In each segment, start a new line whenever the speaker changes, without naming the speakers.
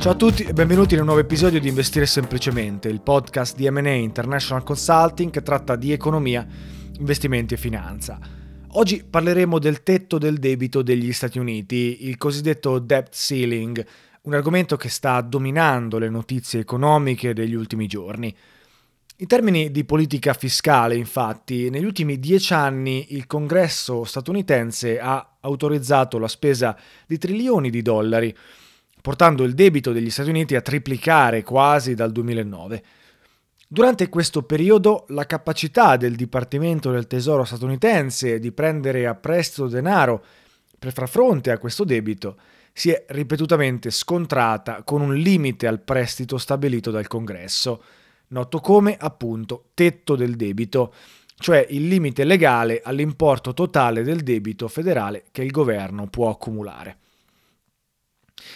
Ciao a tutti e benvenuti in un nuovo episodio di Investire Semplicemente, il podcast di M&A International Consulting che tratta di economia, investimenti e finanza. Oggi parleremo del tetto del debito degli Stati Uniti, il cosiddetto debt ceiling, un argomento che sta dominando le notizie economiche degli ultimi giorni. In termini di politica fiscale, infatti, negli ultimi dieci anni il Congresso statunitense ha autorizzato la spesa di trilioni di dollari portando il debito degli Stati Uniti a triplicare quasi dal 2009. Durante questo periodo la capacità del Dipartimento del Tesoro statunitense di prendere a prestito denaro per far fronte a questo debito si è ripetutamente scontrata con un limite al prestito stabilito dal Congresso, noto come appunto tetto del debito, cioè il limite legale all'importo totale del debito federale che il governo può accumulare.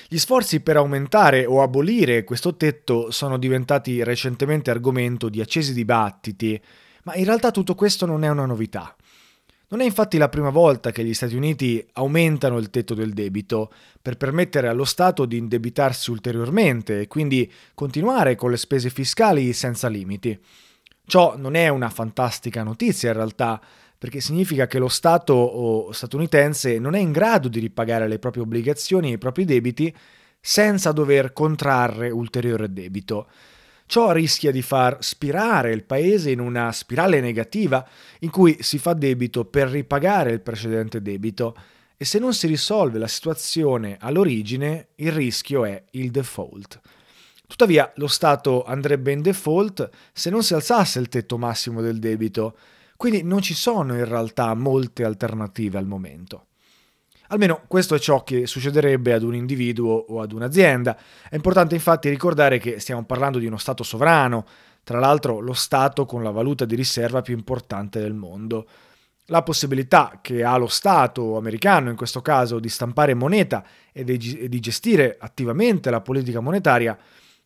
Gli sforzi per aumentare o abolire questo tetto sono diventati recentemente argomento di accesi dibattiti, ma in realtà tutto questo non è una novità. Non è infatti la prima volta che gli Stati Uniti aumentano il tetto del debito per permettere allo Stato di indebitarsi ulteriormente e quindi continuare con le spese fiscali senza limiti. Ciò non è una fantastica notizia in realtà, perché significa che lo Stato statunitense non è in grado di ripagare le proprie obbligazioni e i propri debiti senza dover contrarre ulteriore debito. Ciò rischia di far spirare il paese in una spirale negativa in cui si fa debito per ripagare il precedente debito e se non si risolve la situazione all'origine il rischio è il default. Tuttavia lo Stato andrebbe in default se non si alzasse il tetto massimo del debito, quindi non ci sono in realtà molte alternative al momento. Almeno questo è ciò che succederebbe ad un individuo o ad un'azienda. È importante infatti ricordare che stiamo parlando di uno Stato sovrano, tra l'altro lo Stato con la valuta di riserva più importante del mondo. La possibilità che ha lo Stato americano, in questo caso, di stampare moneta e di gestire attivamente la politica monetaria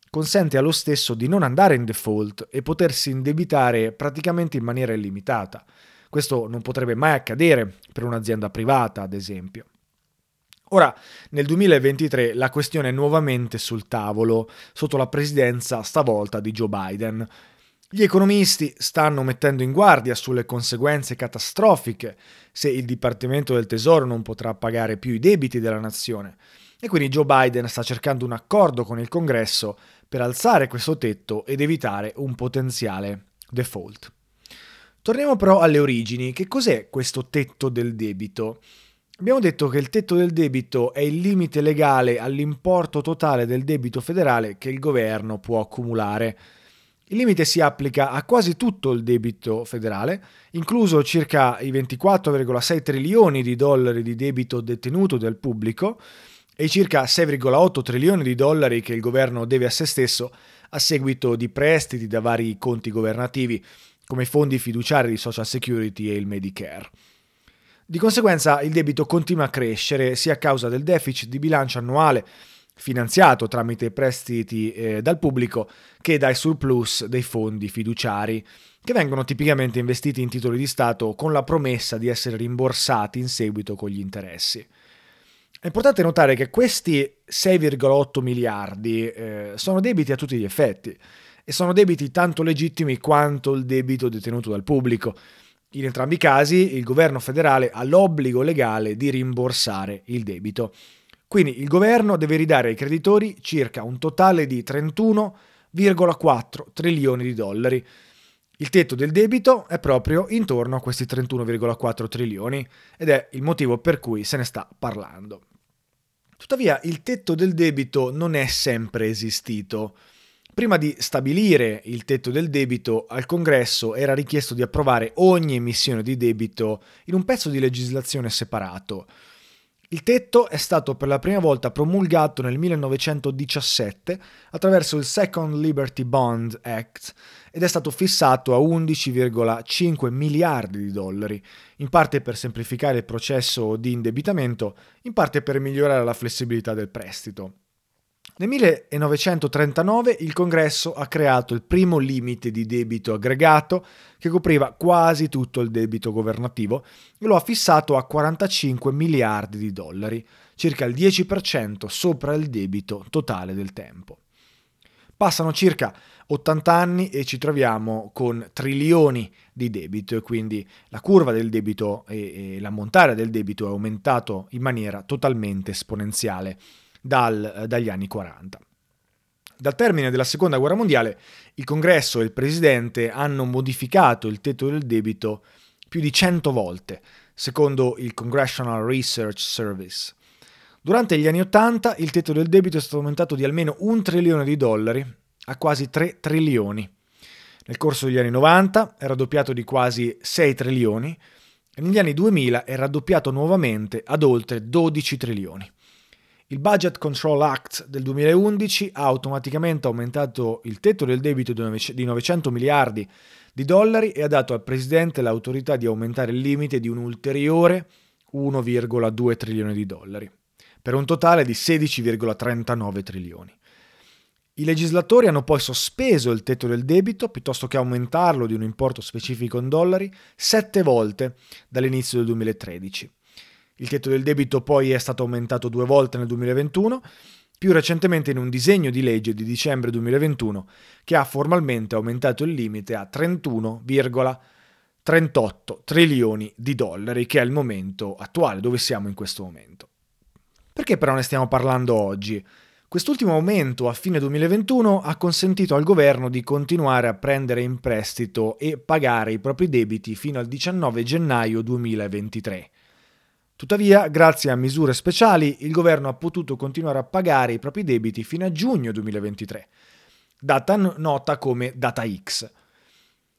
consente allo stesso di non andare in default e potersi indebitare praticamente in maniera illimitata. Questo non potrebbe mai accadere per un'azienda privata, ad esempio. Ora, nel 2023 la questione è nuovamente sul tavolo, sotto la presidenza stavolta di Joe Biden. Gli economisti stanno mettendo in guardia sulle conseguenze catastrofiche se il Dipartimento del Tesoro non potrà pagare più i debiti della nazione. E quindi Joe Biden sta cercando un accordo con il Congresso per alzare questo tetto ed evitare un potenziale default. Torniamo però alle origini. Che cos'è questo tetto del debito? Abbiamo detto che il tetto del debito è il limite legale all'importo totale del debito federale che il governo può accumulare. Il limite si applica a quasi tutto il debito federale, incluso circa i 24,6 trilioni di dollari di debito detenuto dal pubblico, e i circa 6,8 trilioni di dollari che il governo deve a se stesso a seguito di prestiti da vari conti governativi, come i fondi fiduciari di Social Security e il Medicare. Di conseguenza il debito continua a crescere sia a causa del deficit di bilancio annuale, finanziato tramite prestiti eh, dal pubblico che dai surplus dei fondi fiduciari che vengono tipicamente investiti in titoli di Stato con la promessa di essere rimborsati in seguito con gli interessi. È importante notare che questi 6,8 miliardi eh, sono debiti a tutti gli effetti e sono debiti tanto legittimi quanto il debito detenuto dal pubblico. In entrambi i casi il governo federale ha l'obbligo legale di rimborsare il debito. Quindi il governo deve ridare ai creditori circa un totale di 31,4 trilioni di dollari. Il tetto del debito è proprio intorno a questi 31,4 trilioni ed è il motivo per cui se ne sta parlando. Tuttavia il tetto del debito non è sempre esistito. Prima di stabilire il tetto del debito, al Congresso era richiesto di approvare ogni emissione di debito in un pezzo di legislazione separato. Il tetto è stato per la prima volta promulgato nel 1917 attraverso il Second Liberty Bond Act ed è stato fissato a 11,5 miliardi di dollari, in parte per semplificare il processo di indebitamento, in parte per migliorare la flessibilità del prestito. Nel 1939 il Congresso ha creato il primo limite di debito aggregato che copriva quasi tutto il debito governativo e lo ha fissato a 45 miliardi di dollari, circa il 10% sopra il debito totale del tempo. Passano circa 80 anni e ci troviamo con trilioni di debito e quindi la curva del debito e, e l'ammontare del debito è aumentato in maniera totalmente esponenziale dal, eh, dagli anni 40. Dal termine della seconda guerra mondiale, il Congresso e il Presidente hanno modificato il tetto del debito più di 100 volte, secondo il Congressional Research Service. Durante gli anni 80 il tetto del debito è stato aumentato di almeno un trilione di dollari a quasi 3 trilioni. Nel corso degli anni 90 è raddoppiato di quasi 6 trilioni e negli anni 2000 è raddoppiato nuovamente ad oltre 12 trilioni. Il Budget Control Act del 2011 ha automaticamente aumentato il tetto del debito di 900 miliardi di dollari e ha dato al Presidente l'autorità di aumentare il limite di un ulteriore 1,2 trilioni di dollari, per un totale di 16,39 trilioni. I legislatori hanno poi sospeso il tetto del debito piuttosto che aumentarlo di un importo specifico in dollari sette volte dall'inizio del 2013 il tetto del debito poi è stato aumentato due volte nel 2021, più recentemente in un disegno di legge di dicembre 2021 che ha formalmente aumentato il limite a 31,38 trilioni di dollari, che è il momento attuale, dove siamo in questo momento. Perché però ne stiamo parlando oggi? Quest'ultimo aumento a fine 2021 ha consentito al governo di continuare a prendere in prestito e pagare i propri debiti fino al 19 gennaio 2023. Tuttavia, grazie a misure speciali, il governo ha potuto continuare a pagare i propri debiti fino a giugno 2023, data nota come data X.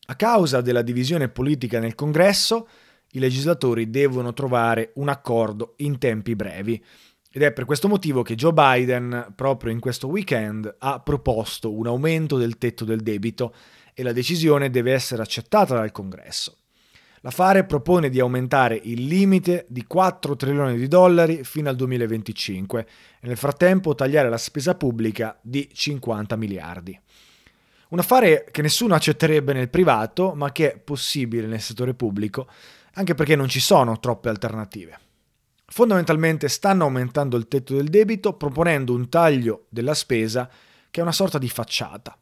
A causa della divisione politica nel Congresso, i legislatori devono trovare un accordo in tempi brevi ed è per questo motivo che Joe Biden, proprio in questo weekend, ha proposto un aumento del tetto del debito e la decisione deve essere accettata dal Congresso. L'affare propone di aumentare il limite di 4 trilioni di dollari fino al 2025 e nel frattempo tagliare la spesa pubblica di 50 miliardi. Un affare che nessuno accetterebbe nel privato, ma che è possibile nel settore pubblico, anche perché non ci sono troppe alternative. Fondamentalmente stanno aumentando il tetto del debito proponendo un taglio della spesa che è una sorta di facciata.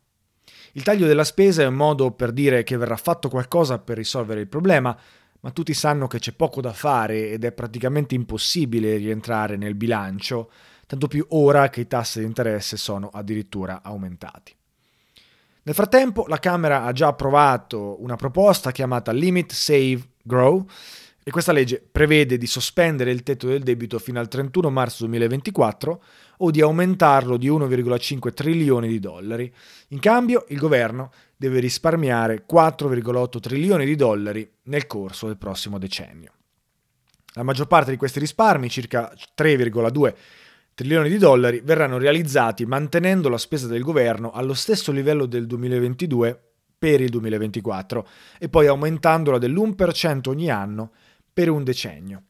Il taglio della spesa è un modo per dire che verrà fatto qualcosa per risolvere il problema, ma tutti sanno che c'è poco da fare ed è praticamente impossibile rientrare nel bilancio, tanto più ora che i tassi di interesse sono addirittura aumentati. Nel frattempo la Camera ha già approvato una proposta chiamata Limit Save Grow e questa legge prevede di sospendere il tetto del debito fino al 31 marzo 2024 o di aumentarlo di 1,5 trilioni di dollari. In cambio il governo deve risparmiare 4,8 trilioni di dollari nel corso del prossimo decennio. La maggior parte di questi risparmi, circa 3,2 trilioni di dollari, verranno realizzati mantenendo la spesa del governo allo stesso livello del 2022 per il 2024 e poi aumentandola dell'1% ogni anno per un decennio.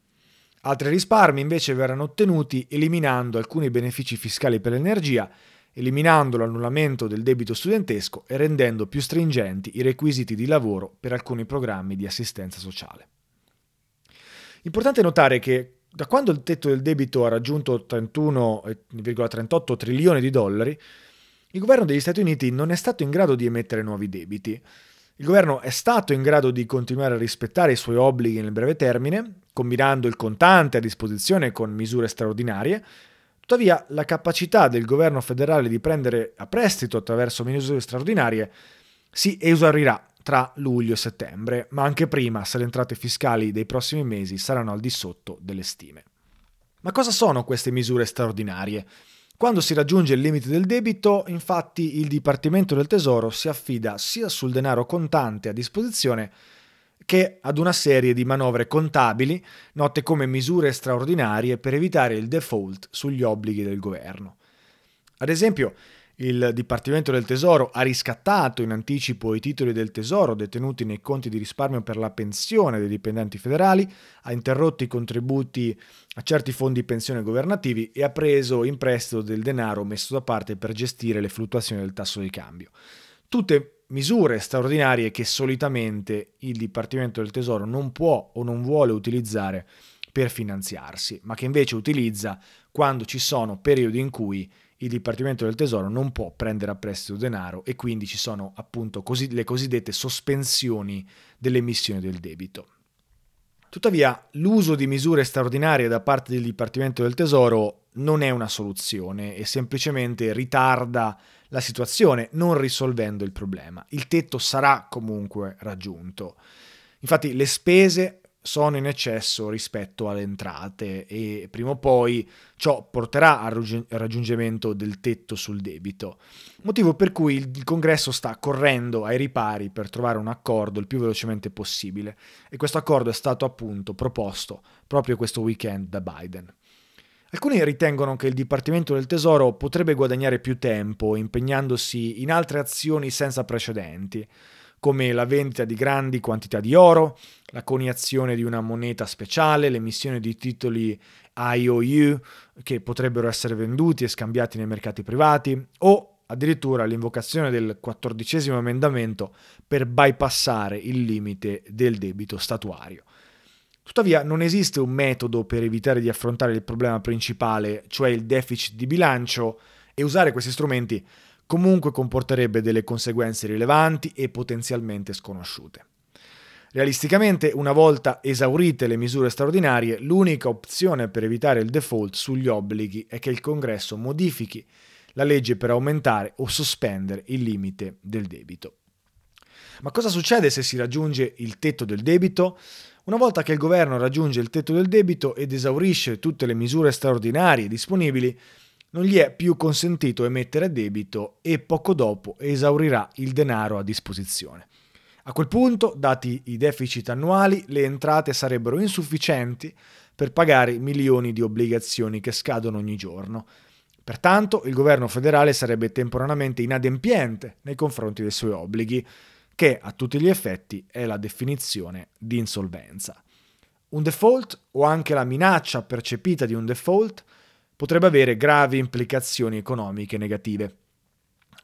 Altri risparmi invece verranno ottenuti eliminando alcuni benefici fiscali per l'energia, eliminando l'annullamento del debito studentesco e rendendo più stringenti i requisiti di lavoro per alcuni programmi di assistenza sociale. Importante notare che da quando il tetto del debito ha raggiunto 31,38 trilioni di dollari, il governo degli Stati Uniti non è stato in grado di emettere nuovi debiti. Il governo è stato in grado di continuare a rispettare i suoi obblighi nel breve termine, combinando il contante a disposizione con misure straordinarie. Tuttavia, la capacità del governo federale di prendere a prestito attraverso misure straordinarie si esaurirà tra luglio e settembre, ma anche prima se le entrate fiscali dei prossimi mesi saranno al di sotto delle stime. Ma cosa sono queste misure straordinarie? Quando si raggiunge il limite del debito, infatti, il Dipartimento del Tesoro si affida sia sul denaro contante a disposizione che ad una serie di manovre contabili note come misure straordinarie per evitare il default sugli obblighi del governo. Ad esempio, il Dipartimento del Tesoro ha riscattato in anticipo i titoli del Tesoro detenuti nei conti di risparmio per la pensione dei dipendenti federali, ha interrotto i contributi a certi fondi pensione governativi e ha preso in prestito del denaro messo da parte per gestire le fluttuazioni del tasso di cambio. Tutte misure straordinarie che solitamente il Dipartimento del Tesoro non può o non vuole utilizzare per finanziarsi, ma che invece utilizza quando ci sono periodi in cui il Dipartimento del Tesoro non può prendere a prestito denaro e quindi ci sono appunto così, le cosiddette sospensioni dell'emissione del debito. Tuttavia, l'uso di misure straordinarie da parte del Dipartimento del Tesoro non è una soluzione e semplicemente ritarda la situazione, non risolvendo il problema. Il tetto sarà comunque raggiunto. Infatti le spese sono in eccesso rispetto alle entrate e prima o poi ciò porterà al raggiungimento del tetto sul debito, motivo per cui il congresso sta correndo ai ripari per trovare un accordo il più velocemente possibile. E questo accordo è stato appunto proposto proprio questo weekend da Biden. Alcuni ritengono che il Dipartimento del Tesoro potrebbe guadagnare più tempo impegnandosi in altre azioni senza precedenti, come la vendita di grandi quantità di oro, la coniazione di una moneta speciale, l'emissione di titoli IOU che potrebbero essere venduti e scambiati nei mercati privati o addirittura l'invocazione del quattordicesimo emendamento per bypassare il limite del debito statuario. Tuttavia non esiste un metodo per evitare di affrontare il problema principale, cioè il deficit di bilancio, e usare questi strumenti comunque comporterebbe delle conseguenze rilevanti e potenzialmente sconosciute. Realisticamente, una volta esaurite le misure straordinarie, l'unica opzione per evitare il default sugli obblighi è che il Congresso modifichi la legge per aumentare o sospendere il limite del debito. Ma cosa succede se si raggiunge il tetto del debito? Una volta che il governo raggiunge il tetto del debito ed esaurisce tutte le misure straordinarie disponibili, non gli è più consentito emettere debito e poco dopo esaurirà il denaro a disposizione. A quel punto, dati i deficit annuali, le entrate sarebbero insufficienti per pagare milioni di obbligazioni che scadono ogni giorno. Pertanto il governo federale sarebbe temporaneamente inadempiente nei confronti dei suoi obblighi, che a tutti gli effetti è la definizione di insolvenza. Un default o anche la minaccia percepita di un default potrebbe avere gravi implicazioni economiche negative.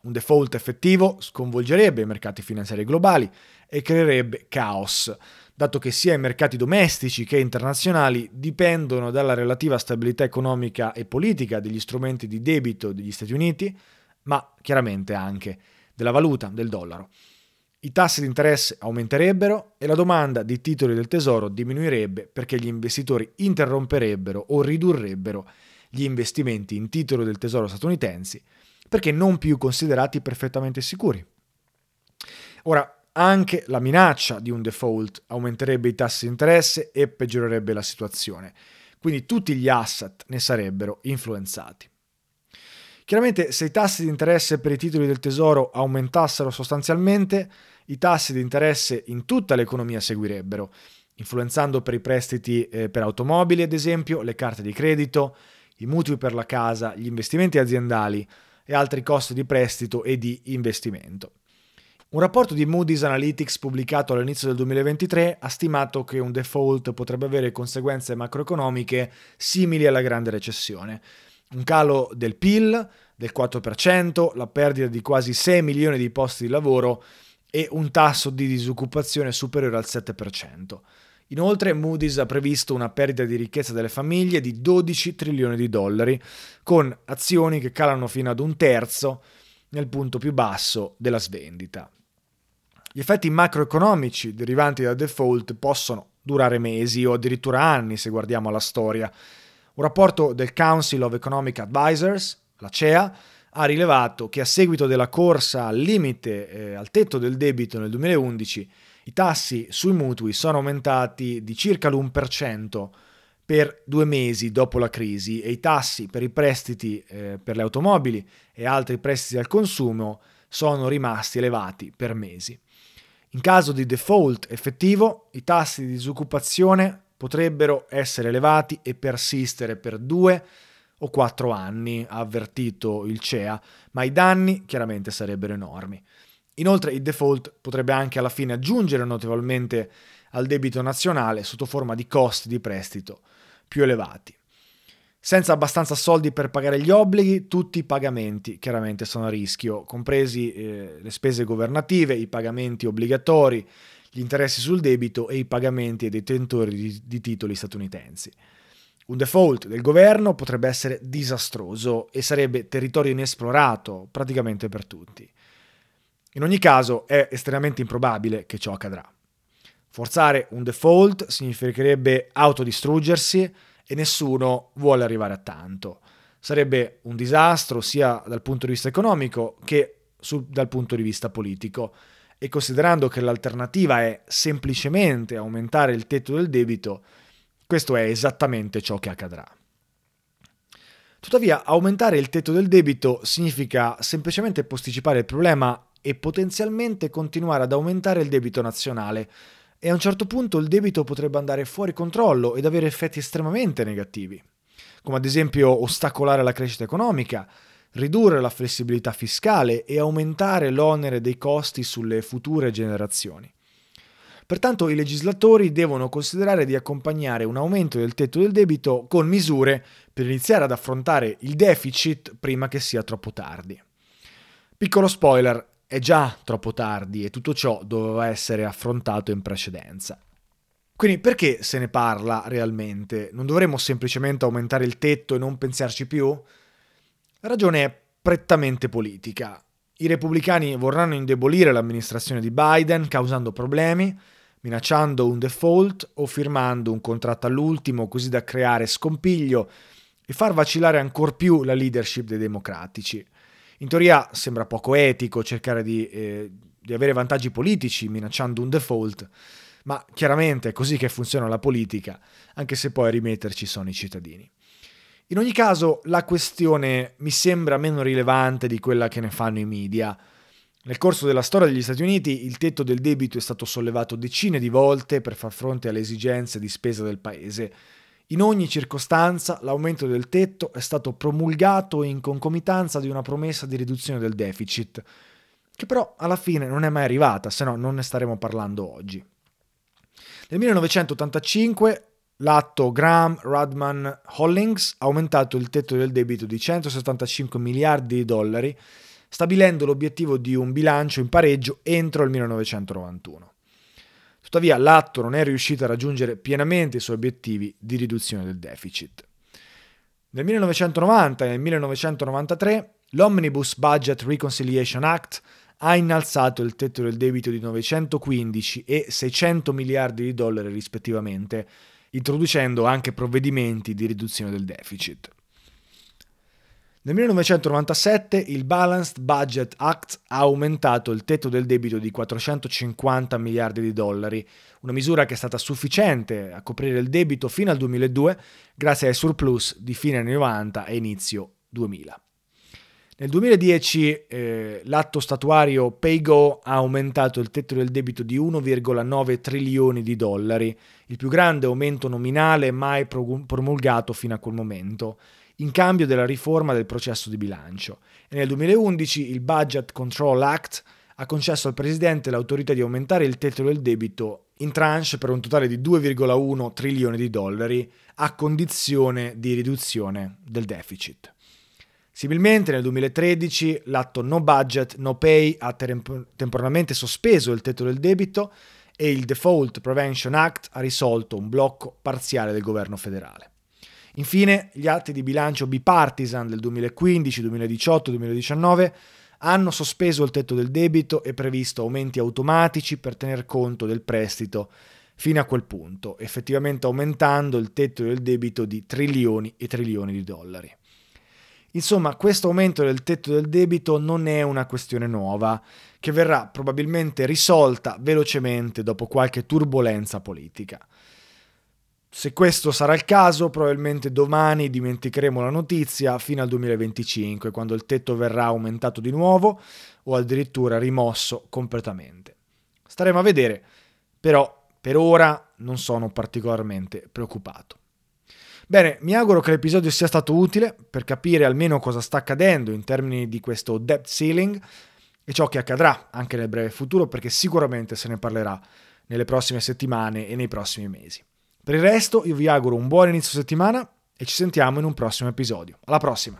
Un default effettivo sconvolgerebbe i mercati finanziari globali e creerebbe caos, dato che sia i mercati domestici che internazionali dipendono dalla relativa stabilità economica e politica degli strumenti di debito degli Stati Uniti, ma chiaramente anche della valuta, del dollaro. I tassi di interesse aumenterebbero e la domanda di titoli del tesoro diminuirebbe perché gli investitori interromperebbero o ridurrebbero gli investimenti in titolo del tesoro statunitensi perché non più considerati perfettamente sicuri. Ora, anche la minaccia di un default aumenterebbe i tassi di interesse e peggiorerebbe la situazione, quindi tutti gli asset ne sarebbero influenzati. Chiaramente se i tassi di interesse per i titoli del tesoro aumentassero sostanzialmente, i tassi di interesse in tutta l'economia seguirebbero, influenzando per i prestiti eh, per automobili, ad esempio, le carte di credito, i mutui per la casa, gli investimenti aziendali e altri costi di prestito e di investimento. Un rapporto di Moody's Analytics pubblicato all'inizio del 2023 ha stimato che un default potrebbe avere conseguenze macroeconomiche simili alla grande recessione. Un calo del PIL del 4%, la perdita di quasi 6 milioni di posti di lavoro e un tasso di disoccupazione superiore al 7%. Inoltre Moody's ha previsto una perdita di ricchezza delle famiglie di 12 trilioni di dollari, con azioni che calano fino ad un terzo nel punto più basso della svendita. Gli effetti macroeconomici derivanti dal default possono durare mesi o addirittura anni se guardiamo alla storia. Un rapporto del Council of Economic Advisors, la CEA, ha rilevato che a seguito della corsa al limite, eh, al tetto del debito nel 2011, i tassi sui mutui sono aumentati di circa l'1% per due mesi dopo la crisi e i tassi per i prestiti eh, per le automobili e altri prestiti al consumo sono rimasti elevati per mesi. In caso di default effettivo, i tassi di disoccupazione potrebbero essere elevati e persistere per due o quattro anni, ha avvertito il CEA, ma i danni chiaramente sarebbero enormi. Inoltre il default potrebbe anche alla fine aggiungere notevolmente al debito nazionale sotto forma di costi di prestito più elevati. Senza abbastanza soldi per pagare gli obblighi, tutti i pagamenti chiaramente sono a rischio, compresi eh, le spese governative, i pagamenti obbligatori, gli interessi sul debito e i pagamenti ai detentori di, di titoli statunitensi. Un default del governo potrebbe essere disastroso e sarebbe territorio inesplorato praticamente per tutti. In ogni caso è estremamente improbabile che ciò accadrà. Forzare un default significherebbe autodistruggersi e nessuno vuole arrivare a tanto. Sarebbe un disastro sia dal punto di vista economico che sul, dal punto di vista politico. E considerando che l'alternativa è semplicemente aumentare il tetto del debito, questo è esattamente ciò che accadrà. Tuttavia, aumentare il tetto del debito significa semplicemente posticipare il problema e potenzialmente continuare ad aumentare il debito nazionale e a un certo punto il debito potrebbe andare fuori controllo ed avere effetti estremamente negativi, come ad esempio ostacolare la crescita economica, ridurre la flessibilità fiscale e aumentare l'onere dei costi sulle future generazioni. Pertanto i legislatori devono considerare di accompagnare un aumento del tetto del debito con misure per iniziare ad affrontare il deficit prima che sia troppo tardi. Piccolo spoiler, è già troppo tardi e tutto ciò doveva essere affrontato in precedenza. Quindi perché se ne parla realmente? Non dovremmo semplicemente aumentare il tetto e non pensarci più? La ragione è prettamente politica. I repubblicani vorranno indebolire l'amministrazione di Biden causando problemi, minacciando un default o firmando un contratto all'ultimo così da creare scompiglio e far vacillare ancor più la leadership dei democratici. In teoria sembra poco etico cercare di, eh, di avere vantaggi politici minacciando un default, ma chiaramente è così che funziona la politica, anche se poi a rimetterci sono i cittadini. In ogni caso, la questione mi sembra meno rilevante di quella che ne fanno i media. Nel corso della storia degli Stati Uniti il tetto del debito è stato sollevato decine di volte per far fronte alle esigenze di spesa del paese in ogni circostanza l'aumento del tetto è stato promulgato in concomitanza di una promessa di riduzione del deficit, che però alla fine non è mai arrivata, se no non ne staremo parlando oggi. Nel 1985 l'atto Graham-Rudman-Hollings ha aumentato il tetto del debito di 175 miliardi di dollari, stabilendo l'obiettivo di un bilancio in pareggio entro il 1991. Tuttavia l'atto non è riuscito a raggiungere pienamente i suoi obiettivi di riduzione del deficit. Nel 1990 e nel 1993 l'Omnibus Budget Reconciliation Act ha innalzato il tetto del debito di 915 e 600 miliardi di dollari rispettivamente, introducendo anche provvedimenti di riduzione del deficit. Nel 1997 il Balanced Budget Act ha aumentato il tetto del debito di 450 miliardi di dollari, una misura che è stata sufficiente a coprire il debito fino al 2002 grazie ai surplus di fine anni 90 e inizio 2000. Nel 2010 eh, l'atto statuario PayGo ha aumentato il tetto del debito di 1,9 trilioni di dollari, il più grande aumento nominale mai promulgato fino a quel momento in cambio della riforma del processo di bilancio e nel 2011 il Budget Control Act ha concesso al Presidente l'autorità di aumentare il tetto del debito in tranche per un totale di 2,1 trilioni di dollari a condizione di riduzione del deficit. Similmente nel 2013 l'atto No Budget No Pay ha temporaneamente sospeso il tetto del debito e il Default Prevention Act ha risolto un blocco parziale del governo federale. Infine, gli atti di bilancio bipartisan del 2015, 2018 e 2019 hanno sospeso il tetto del debito e previsto aumenti automatici per tener conto del prestito fino a quel punto, effettivamente aumentando il tetto del debito di trilioni e trilioni di dollari. Insomma, questo aumento del tetto del debito non è una questione nuova, che verrà probabilmente risolta velocemente dopo qualche turbolenza politica. Se questo sarà il caso, probabilmente domani dimenticheremo la notizia fino al 2025, quando il tetto verrà aumentato di nuovo o addirittura rimosso completamente. Staremo a vedere, però per ora non sono particolarmente preoccupato. Bene, mi auguro che l'episodio sia stato utile per capire almeno cosa sta accadendo in termini di questo debt ceiling e ciò che accadrà anche nel breve futuro perché sicuramente se ne parlerà nelle prossime settimane e nei prossimi mesi. Per il resto io vi auguro un buon inizio settimana e ci sentiamo in un prossimo episodio. Alla prossima!